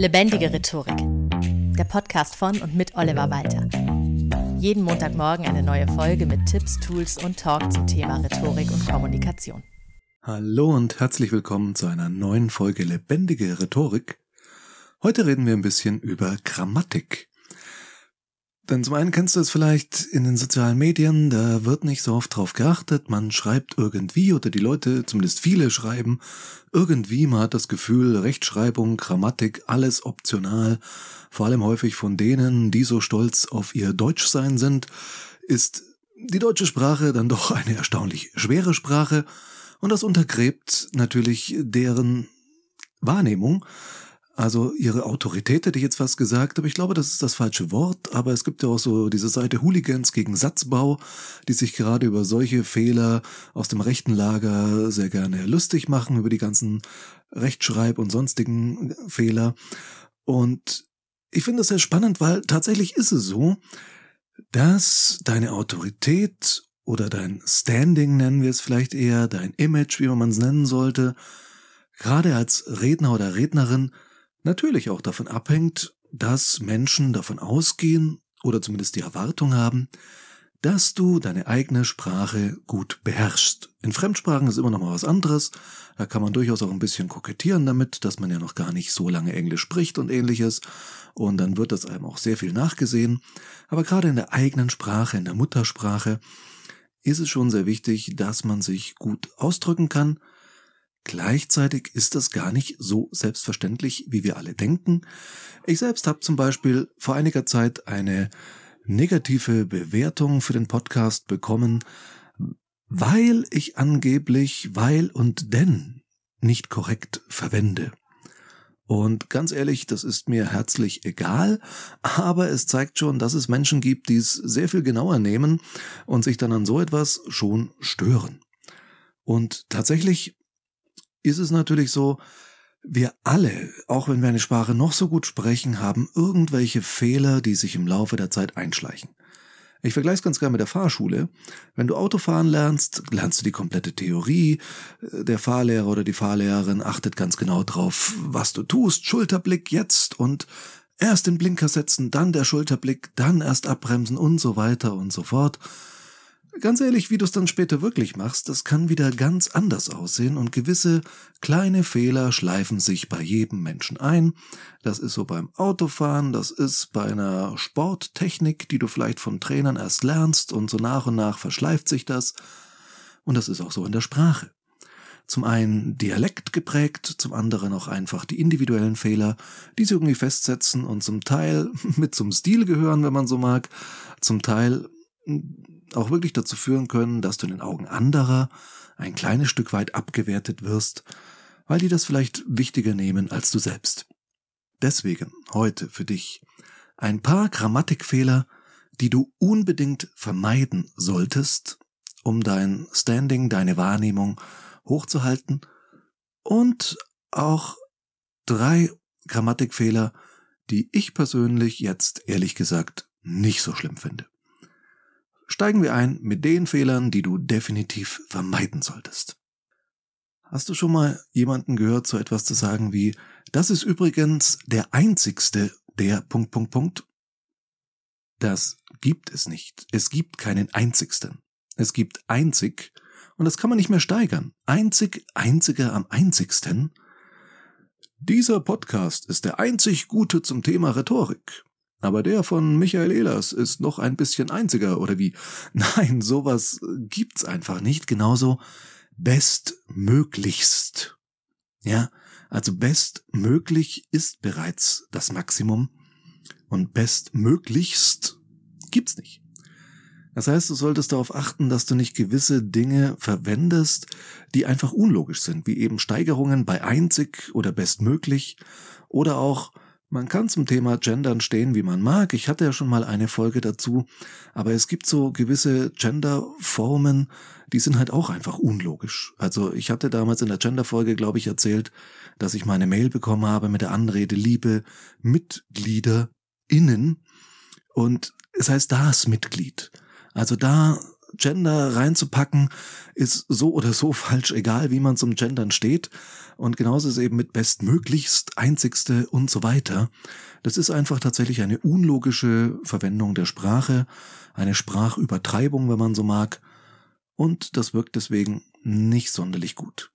Lebendige Rhetorik. Der Podcast von und mit Oliver Walter. Jeden Montagmorgen eine neue Folge mit Tipps, Tools und Talk zum Thema Rhetorik und Kommunikation. Hallo und herzlich willkommen zu einer neuen Folge Lebendige Rhetorik. Heute reden wir ein bisschen über Grammatik. Denn zum einen kennst du es vielleicht in den sozialen Medien, da wird nicht so oft drauf geachtet, man schreibt irgendwie oder die Leute, zumindest viele schreiben, irgendwie, man hat das Gefühl, Rechtschreibung, Grammatik, alles optional, vor allem häufig von denen, die so stolz auf ihr Deutschsein sind, ist die deutsche Sprache dann doch eine erstaunlich schwere Sprache. Und das untergräbt natürlich deren Wahrnehmung also ihre Autorität hätte ich jetzt fast gesagt, aber ich glaube, das ist das falsche Wort. Aber es gibt ja auch so diese Seite Hooligans gegen Satzbau, die sich gerade über solche Fehler aus dem rechten Lager sehr gerne lustig machen, über die ganzen Rechtschreib- und sonstigen Fehler. Und ich finde das sehr spannend, weil tatsächlich ist es so, dass deine Autorität oder dein Standing nennen wir es vielleicht eher, dein Image, wie man es nennen sollte, gerade als Redner oder Rednerin natürlich auch davon abhängt, dass Menschen davon ausgehen oder zumindest die Erwartung haben, dass du deine eigene Sprache gut beherrschst. In Fremdsprachen ist immer noch mal was anderes. Da kann man durchaus auch ein bisschen kokettieren damit, dass man ja noch gar nicht so lange Englisch spricht und ähnliches. Und dann wird das einem auch sehr viel nachgesehen. Aber gerade in der eigenen Sprache, in der Muttersprache, ist es schon sehr wichtig, dass man sich gut ausdrücken kann, Gleichzeitig ist das gar nicht so selbstverständlich, wie wir alle denken. Ich selbst habe zum Beispiel vor einiger Zeit eine negative Bewertung für den Podcast bekommen, weil ich angeblich weil und denn nicht korrekt verwende. Und ganz ehrlich, das ist mir herzlich egal, aber es zeigt schon, dass es Menschen gibt, die es sehr viel genauer nehmen und sich dann an so etwas schon stören. Und tatsächlich ist es natürlich so, wir alle, auch wenn wir eine Sprache noch so gut sprechen, haben irgendwelche Fehler, die sich im Laufe der Zeit einschleichen. Ich vergleiche es ganz gerne mit der Fahrschule. Wenn du Autofahren lernst, lernst du die komplette Theorie. Der Fahrlehrer oder die Fahrlehrerin achtet ganz genau drauf, was du tust. Schulterblick jetzt und erst den Blinker setzen, dann der Schulterblick, dann erst abbremsen und so weiter und so fort. Ganz ehrlich, wie du es dann später wirklich machst, das kann wieder ganz anders aussehen und gewisse kleine Fehler schleifen sich bei jedem Menschen ein. Das ist so beim Autofahren, das ist bei einer Sporttechnik, die du vielleicht von Trainern erst lernst und so nach und nach verschleift sich das. Und das ist auch so in der Sprache. Zum einen Dialekt geprägt, zum anderen auch einfach die individuellen Fehler, die sie irgendwie festsetzen und zum Teil mit zum Stil gehören, wenn man so mag, zum Teil auch wirklich dazu führen können, dass du in den Augen anderer ein kleines Stück weit abgewertet wirst, weil die das vielleicht wichtiger nehmen als du selbst. Deswegen heute für dich ein paar Grammatikfehler, die du unbedingt vermeiden solltest, um dein Standing, deine Wahrnehmung hochzuhalten und auch drei Grammatikfehler, die ich persönlich jetzt ehrlich gesagt nicht so schlimm finde steigen wir ein mit den Fehlern, die du definitiv vermeiden solltest. Hast du schon mal jemanden gehört, so etwas zu sagen wie, das ist übrigens der einzigste, der Punkt, Punkt, Punkt? Das gibt es nicht. Es gibt keinen einzigsten. Es gibt einzig, und das kann man nicht mehr steigern. Einzig, einziger am einzigsten. Dieser Podcast ist der einzig gute zum Thema Rhetorik. Aber der von Michael Ehlers ist noch ein bisschen einziger, oder wie? Nein, sowas gibt's einfach nicht. Genauso bestmöglichst. Ja, also bestmöglich ist bereits das Maximum und bestmöglichst gibt's nicht. Das heißt, du solltest darauf achten, dass du nicht gewisse Dinge verwendest, die einfach unlogisch sind, wie eben Steigerungen bei einzig oder bestmöglich oder auch man kann zum Thema Gendern stehen, wie man mag. Ich hatte ja schon mal eine Folge dazu. Aber es gibt so gewisse Genderformen, die sind halt auch einfach unlogisch. Also ich hatte damals in der Gender-Folge, glaube ich, erzählt, dass ich meine Mail bekommen habe mit der Anrede liebe Mitglieder innen. Und es heißt das Mitglied. Also da Gender reinzupacken, ist so oder so falsch, egal wie man zum Gendern steht. Und genauso ist eben mit bestmöglichst, einzigste und so weiter. Das ist einfach tatsächlich eine unlogische Verwendung der Sprache, eine Sprachübertreibung, wenn man so mag. Und das wirkt deswegen nicht sonderlich gut.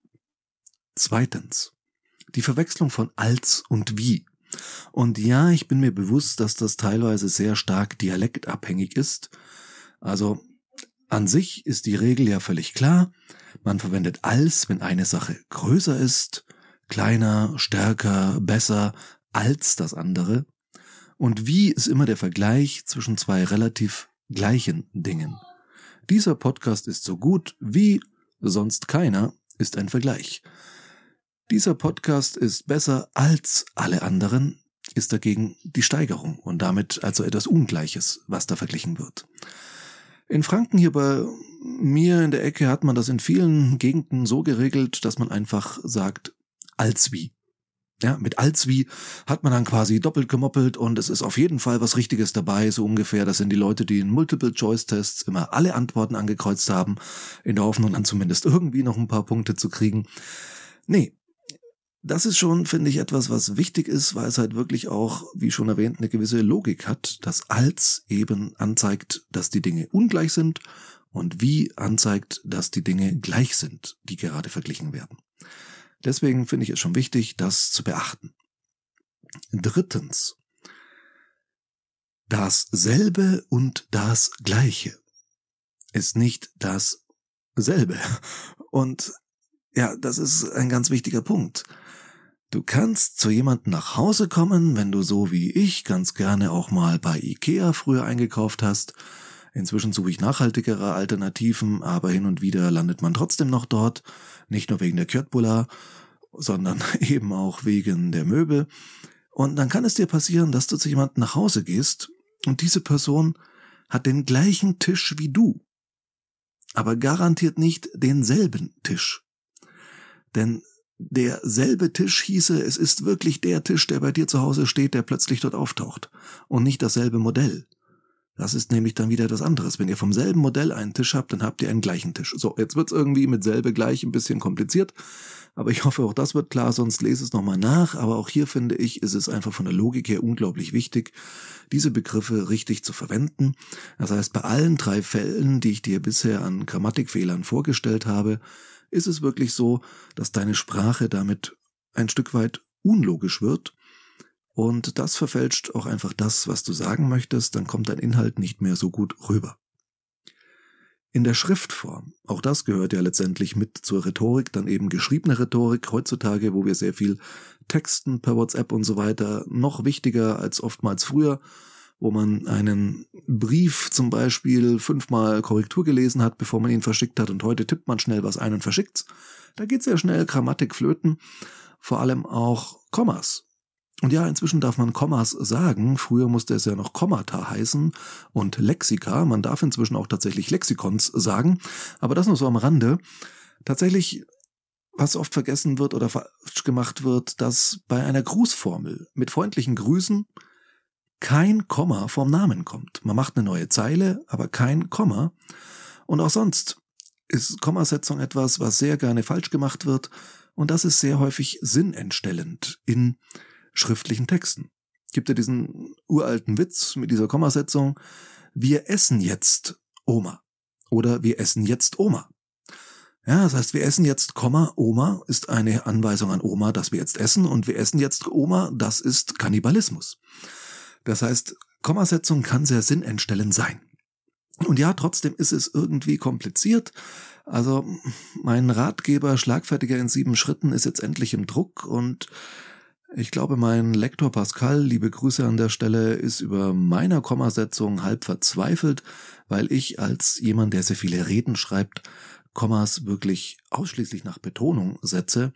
Zweitens. Die Verwechslung von als und wie. Und ja, ich bin mir bewusst, dass das teilweise sehr stark dialektabhängig ist. Also an sich ist die Regel ja völlig klar. Man verwendet als, wenn eine Sache größer ist, kleiner, stärker, besser als das andere. Und wie ist immer der Vergleich zwischen zwei relativ gleichen Dingen. Dieser Podcast ist so gut wie sonst keiner ist ein Vergleich. Dieser Podcast ist besser als alle anderen, ist dagegen die Steigerung und damit also etwas Ungleiches, was da verglichen wird. In Franken hier bei mir in der Ecke hat man das in vielen Gegenden so geregelt, dass man einfach sagt, als wie. Ja, mit als wie hat man dann quasi doppelt gemoppelt und es ist auf jeden Fall was Richtiges dabei, so ungefähr. Das sind die Leute, die in Multiple-Choice-Tests immer alle Antworten angekreuzt haben, in der Hoffnung dann zumindest irgendwie noch ein paar Punkte zu kriegen. Nee, das ist schon, finde ich, etwas, was wichtig ist, weil es halt wirklich auch, wie schon erwähnt, eine gewisse Logik hat, dass als eben anzeigt, dass die Dinge ungleich sind und wie anzeigt, dass die Dinge gleich sind, die gerade verglichen werden. Deswegen finde ich es schon wichtig, das zu beachten. Drittens. Dasselbe und das Gleiche ist nicht dasselbe. Und ja, das ist ein ganz wichtiger Punkt. Du kannst zu jemandem nach Hause kommen, wenn du so wie ich ganz gerne auch mal bei Ikea früher eingekauft hast. Inzwischen suche ich nachhaltigere Alternativen, aber hin und wieder landet man trotzdem noch dort. Nicht nur wegen der Kjötbula, sondern eben auch wegen der Möbel. Und dann kann es dir passieren, dass du zu jemandem nach Hause gehst und diese Person hat den gleichen Tisch wie du, aber garantiert nicht denselben Tisch. Denn derselbe Tisch hieße, es ist wirklich der Tisch, der bei dir zu Hause steht, der plötzlich dort auftaucht und nicht dasselbe Modell. Das ist nämlich dann wieder das anderes. Wenn ihr vom selben Modell einen Tisch habt, dann habt ihr einen gleichen Tisch. So, jetzt wird's irgendwie mit selbe gleich ein bisschen kompliziert, aber ich hoffe, auch das wird klar, sonst lese es nochmal nach. Aber auch hier finde ich, ist es einfach von der Logik her unglaublich wichtig, diese Begriffe richtig zu verwenden. Das heißt, bei allen drei Fällen, die ich dir bisher an Grammatikfehlern vorgestellt habe, ist es wirklich so, dass deine Sprache damit ein Stück weit unlogisch wird. Und das verfälscht auch einfach das, was du sagen möchtest, dann kommt dein Inhalt nicht mehr so gut rüber. In der Schriftform, auch das gehört ja letztendlich mit zur Rhetorik, dann eben geschriebene Rhetorik heutzutage, wo wir sehr viel texten per WhatsApp und so weiter, noch wichtiger als oftmals früher, wo man einen Brief zum Beispiel fünfmal Korrektur gelesen hat, bevor man ihn verschickt hat und heute tippt man schnell was ein und verschickt's. Da geht sehr schnell Grammatik flöten, vor allem auch Kommas. Und ja, inzwischen darf man Kommas sagen. Früher musste es ja noch Kommata heißen und Lexika. Man darf inzwischen auch tatsächlich Lexikons sagen. Aber das nur so am Rande. Tatsächlich, was oft vergessen wird oder falsch gemacht wird, dass bei einer Grußformel mit freundlichen Grüßen kein Komma vom Namen kommt. Man macht eine neue Zeile, aber kein Komma. Und auch sonst ist Kommasetzung etwas, was sehr gerne falsch gemacht wird. Und das ist sehr häufig sinnentstellend in schriftlichen Texten. Gibt ja diesen uralten Witz mit dieser Kommasetzung. Wir essen jetzt Oma. Oder wir essen jetzt Oma. Ja, das heißt, wir essen jetzt, Komma, Oma ist eine Anweisung an Oma, dass wir jetzt essen und wir essen jetzt Oma, das ist Kannibalismus. Das heißt, Kommasetzung kann sehr sinnentstellend sein. Und ja, trotzdem ist es irgendwie kompliziert. Also mein Ratgeber Schlagfertiger in sieben Schritten ist jetzt endlich im Druck und ich glaube, mein Lektor Pascal, liebe Grüße an der Stelle, ist über meiner Kommasetzung halb verzweifelt, weil ich als jemand, der sehr viele Reden schreibt, Kommas wirklich ausschließlich nach Betonung setze.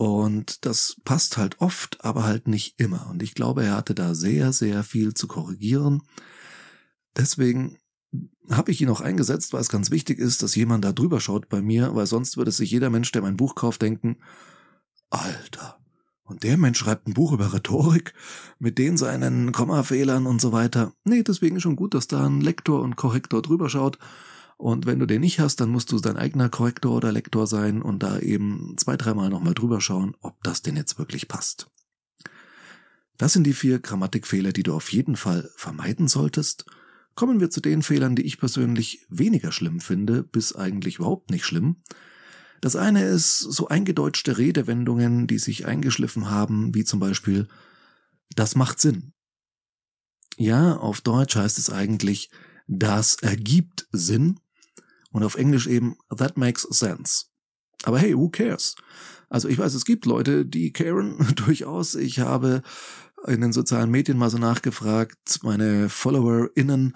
Und das passt halt oft, aber halt nicht immer. Und ich glaube, er hatte da sehr, sehr viel zu korrigieren. Deswegen habe ich ihn auch eingesetzt, weil es ganz wichtig ist, dass jemand da drüber schaut bei mir, weil sonst würde sich jeder Mensch, der mein Buch kauft, denken, Alter, und der Mensch schreibt ein Buch über Rhetorik mit den seinen Kommafehlern und so weiter. Nee, deswegen schon gut, dass da ein Lektor und Korrektor drüber schaut Und wenn du den nicht hast, dann musst du dein eigener Korrektor oder Lektor sein und da eben zwei, dreimal nochmal drüber schauen, ob das denn jetzt wirklich passt. Das sind die vier Grammatikfehler, die du auf jeden Fall vermeiden solltest. Kommen wir zu den Fehlern, die ich persönlich weniger schlimm finde, bis eigentlich überhaupt nicht schlimm. Das eine ist so eingedeutschte Redewendungen, die sich eingeschliffen haben, wie zum Beispiel das macht Sinn. Ja, auf Deutsch heißt es eigentlich das ergibt Sinn und auf Englisch eben that makes sense. Aber hey, who cares? Also ich weiß, es gibt Leute, die caren durchaus. Ich habe in den sozialen Medien mal so nachgefragt, meine FollowerInnen,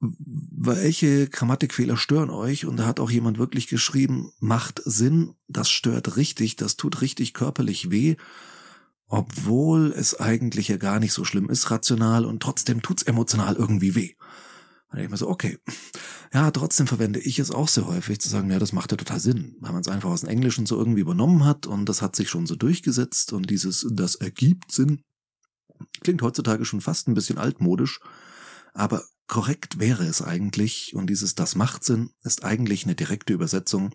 welche Grammatikfehler stören euch? Und da hat auch jemand wirklich geschrieben, macht Sinn, das stört richtig, das tut richtig körperlich weh, obwohl es eigentlich ja gar nicht so schlimm ist, rational, und trotzdem tut's emotional irgendwie weh. Und ich mir so, okay. Ja, trotzdem verwende ich es auch sehr häufig zu sagen, ja, das macht ja total Sinn, weil man es einfach aus dem Englischen so irgendwie übernommen hat und das hat sich schon so durchgesetzt und dieses, das ergibt Sinn, klingt heutzutage schon fast ein bisschen altmodisch, aber korrekt wäre es eigentlich und dieses das macht Sinn ist eigentlich eine direkte Übersetzung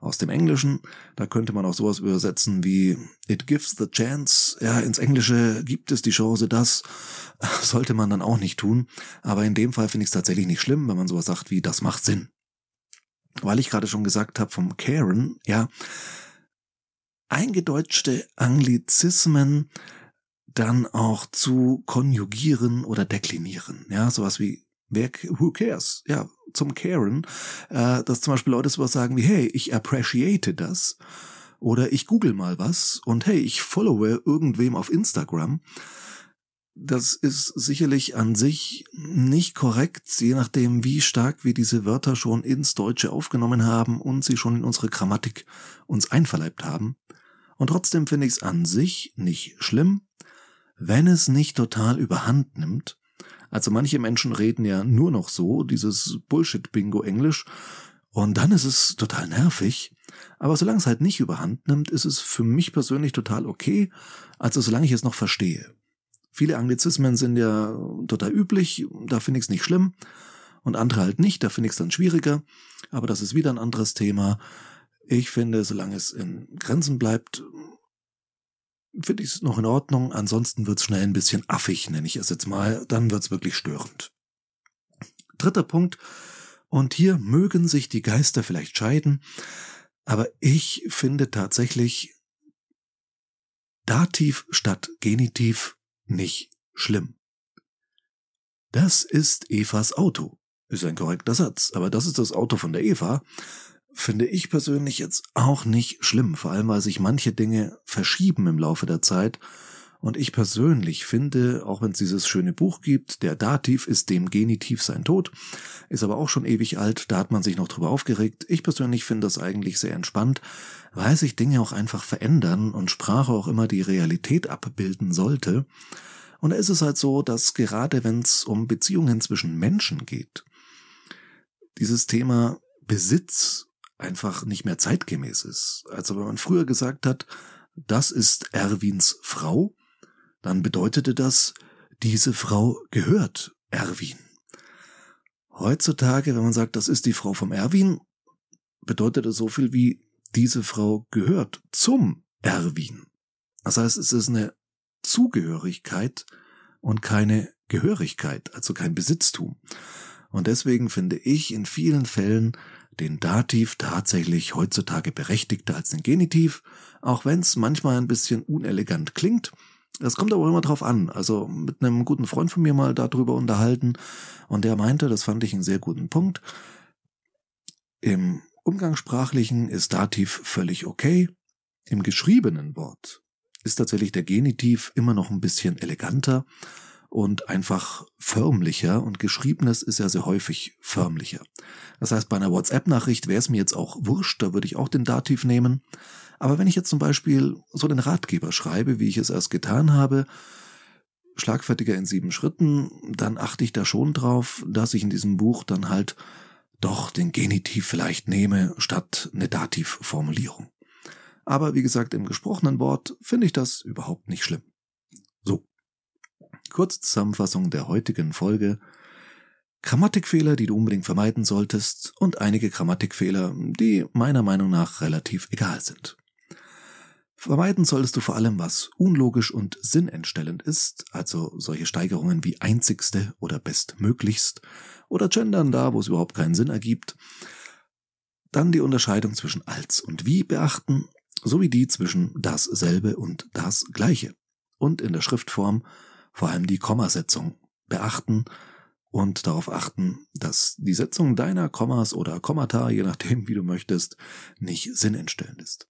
aus dem Englischen. Da könnte man auch sowas übersetzen wie It gives the chance. Ja, ins Englische gibt es die Chance, das sollte man dann auch nicht tun. Aber in dem Fall finde ich es tatsächlich nicht schlimm, wenn man sowas sagt wie das macht Sinn. Weil ich gerade schon gesagt habe vom Karen, ja, eingedeutschte Anglizismen dann auch zu konjugieren oder deklinieren. Ja, sowas wie Wer, who cares? Ja, zum Caren, äh, dass zum Beispiel Leute sowas sagen wie, hey, ich appreciate das. Oder ich google mal was und hey, ich followe irgendwem auf Instagram. Das ist sicherlich an sich nicht korrekt, je nachdem, wie stark wir diese Wörter schon ins Deutsche aufgenommen haben und sie schon in unsere Grammatik uns einverleibt haben. Und trotzdem finde ich es an sich nicht schlimm, wenn es nicht total überhand nimmt also manche Menschen reden ja nur noch so, dieses Bullshit-Bingo-Englisch, und dann ist es total nervig. Aber solange es halt nicht überhand nimmt, ist es für mich persönlich total okay, also solange ich es noch verstehe. Viele Anglizismen sind ja total üblich, da finde ich es nicht schlimm. Und andere halt nicht, da finde ich es dann schwieriger. Aber das ist wieder ein anderes Thema. Ich finde, solange es in Grenzen bleibt, finde ich es noch in Ordnung. Ansonsten wird's schnell ein bisschen affig, nenne ich es jetzt mal. Dann wird's wirklich störend. Dritter Punkt. Und hier mögen sich die Geister vielleicht scheiden, aber ich finde tatsächlich Dativ statt Genitiv nicht schlimm. Das ist Evas Auto. Ist ein korrekter Satz, aber das ist das Auto von der Eva finde ich persönlich jetzt auch nicht schlimm, vor allem weil sich manche Dinge verschieben im Laufe der Zeit. Und ich persönlich finde, auch wenn es dieses schöne Buch gibt, der Dativ ist dem Genitiv sein Tod, ist aber auch schon ewig alt, da hat man sich noch drüber aufgeregt. Ich persönlich finde das eigentlich sehr entspannt, weil sich Dinge auch einfach verändern und Sprache auch immer die Realität abbilden sollte. Und da ist es halt so, dass gerade wenn es um Beziehungen zwischen Menschen geht, dieses Thema Besitz einfach nicht mehr zeitgemäß ist. Also wenn man früher gesagt hat, das ist Erwins Frau, dann bedeutete das, diese Frau gehört Erwin. Heutzutage, wenn man sagt, das ist die Frau vom Erwin, bedeutet es so viel wie, diese Frau gehört zum Erwin. Das heißt, es ist eine Zugehörigkeit und keine Gehörigkeit, also kein Besitztum. Und deswegen finde ich in vielen Fällen den Dativ tatsächlich heutzutage berechtigter als den Genitiv, auch wenn es manchmal ein bisschen unelegant klingt. Das kommt aber immer drauf an. Also mit einem guten Freund von mir mal darüber unterhalten und der meinte, das fand ich einen sehr guten Punkt. Im Umgangssprachlichen ist Dativ völlig okay. Im geschriebenen Wort ist tatsächlich der Genitiv immer noch ein bisschen eleganter und einfach förmlicher und geschriebenes ist ja sehr häufig förmlicher. Das heißt, bei einer WhatsApp-Nachricht wäre es mir jetzt auch wurscht, da würde ich auch den Dativ nehmen. Aber wenn ich jetzt zum Beispiel so den Ratgeber schreibe, wie ich es erst getan habe, schlagfertiger in sieben Schritten, dann achte ich da schon drauf, dass ich in diesem Buch dann halt doch den Genitiv vielleicht nehme, statt eine Dativformulierung. Aber wie gesagt, im gesprochenen Wort finde ich das überhaupt nicht schlimm. Kurzzusammenfassung der heutigen Folge. Grammatikfehler, die du unbedingt vermeiden solltest und einige Grammatikfehler, die meiner Meinung nach relativ egal sind. Vermeiden solltest du vor allem, was unlogisch und sinnentstellend ist, also solche Steigerungen wie einzigste oder bestmöglichst oder gendern da, wo es überhaupt keinen Sinn ergibt. Dann die Unterscheidung zwischen als und wie beachten, sowie die zwischen dasselbe und das gleiche. Und in der Schriftform vor allem die Kommasetzung beachten und darauf achten, dass die Setzung deiner Kommas oder Kommata, je nachdem wie du möchtest, nicht sinnentstellend ist.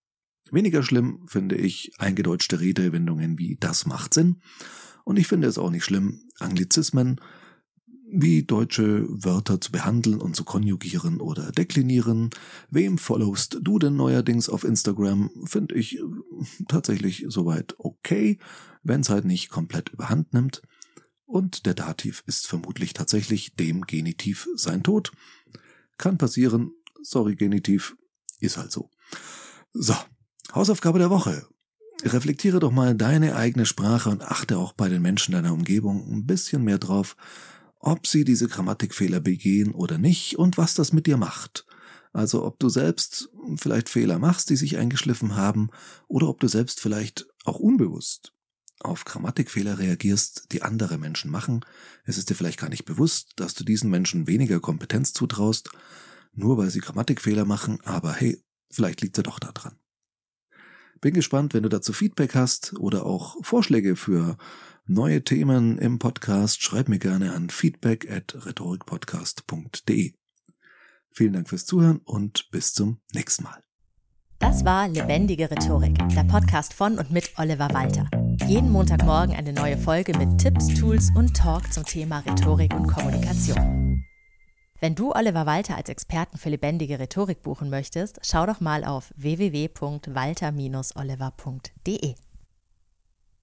Weniger schlimm finde ich eingedeutschte Redewendungen wie das macht Sinn und ich finde es auch nicht schlimm, Anglizismen wie deutsche Wörter zu behandeln und zu konjugieren oder deklinieren. Wem followst du denn neuerdings auf Instagram? Finde ich tatsächlich soweit okay, wenn es halt nicht komplett überhand nimmt. Und der Dativ ist vermutlich tatsächlich dem Genitiv sein Tod. Kann passieren. Sorry, Genitiv. Ist halt so. So. Hausaufgabe der Woche. Reflektiere doch mal deine eigene Sprache und achte auch bei den Menschen deiner Umgebung ein bisschen mehr drauf, ob sie diese Grammatikfehler begehen oder nicht und was das mit dir macht. Also ob du selbst vielleicht Fehler machst, die sich eingeschliffen haben, oder ob du selbst vielleicht auch unbewusst auf Grammatikfehler reagierst, die andere Menschen machen. Es ist dir vielleicht gar nicht bewusst, dass du diesen Menschen weniger Kompetenz zutraust, nur weil sie Grammatikfehler machen, aber hey, vielleicht liegt er doch da dran. Bin gespannt, wenn du dazu Feedback hast oder auch Vorschläge für neue Themen im Podcast, schreib mir gerne an feedback at rhetorikpodcast.de. Vielen Dank fürs Zuhören und bis zum nächsten Mal. Das war Lebendige Rhetorik, der Podcast von und mit Oliver Walter. Jeden Montagmorgen eine neue Folge mit Tipps, Tools und Talk zum Thema Rhetorik und Kommunikation. Wenn du Oliver Walter als Experten für lebendige Rhetorik buchen möchtest, schau doch mal auf www.walter-oliver.de.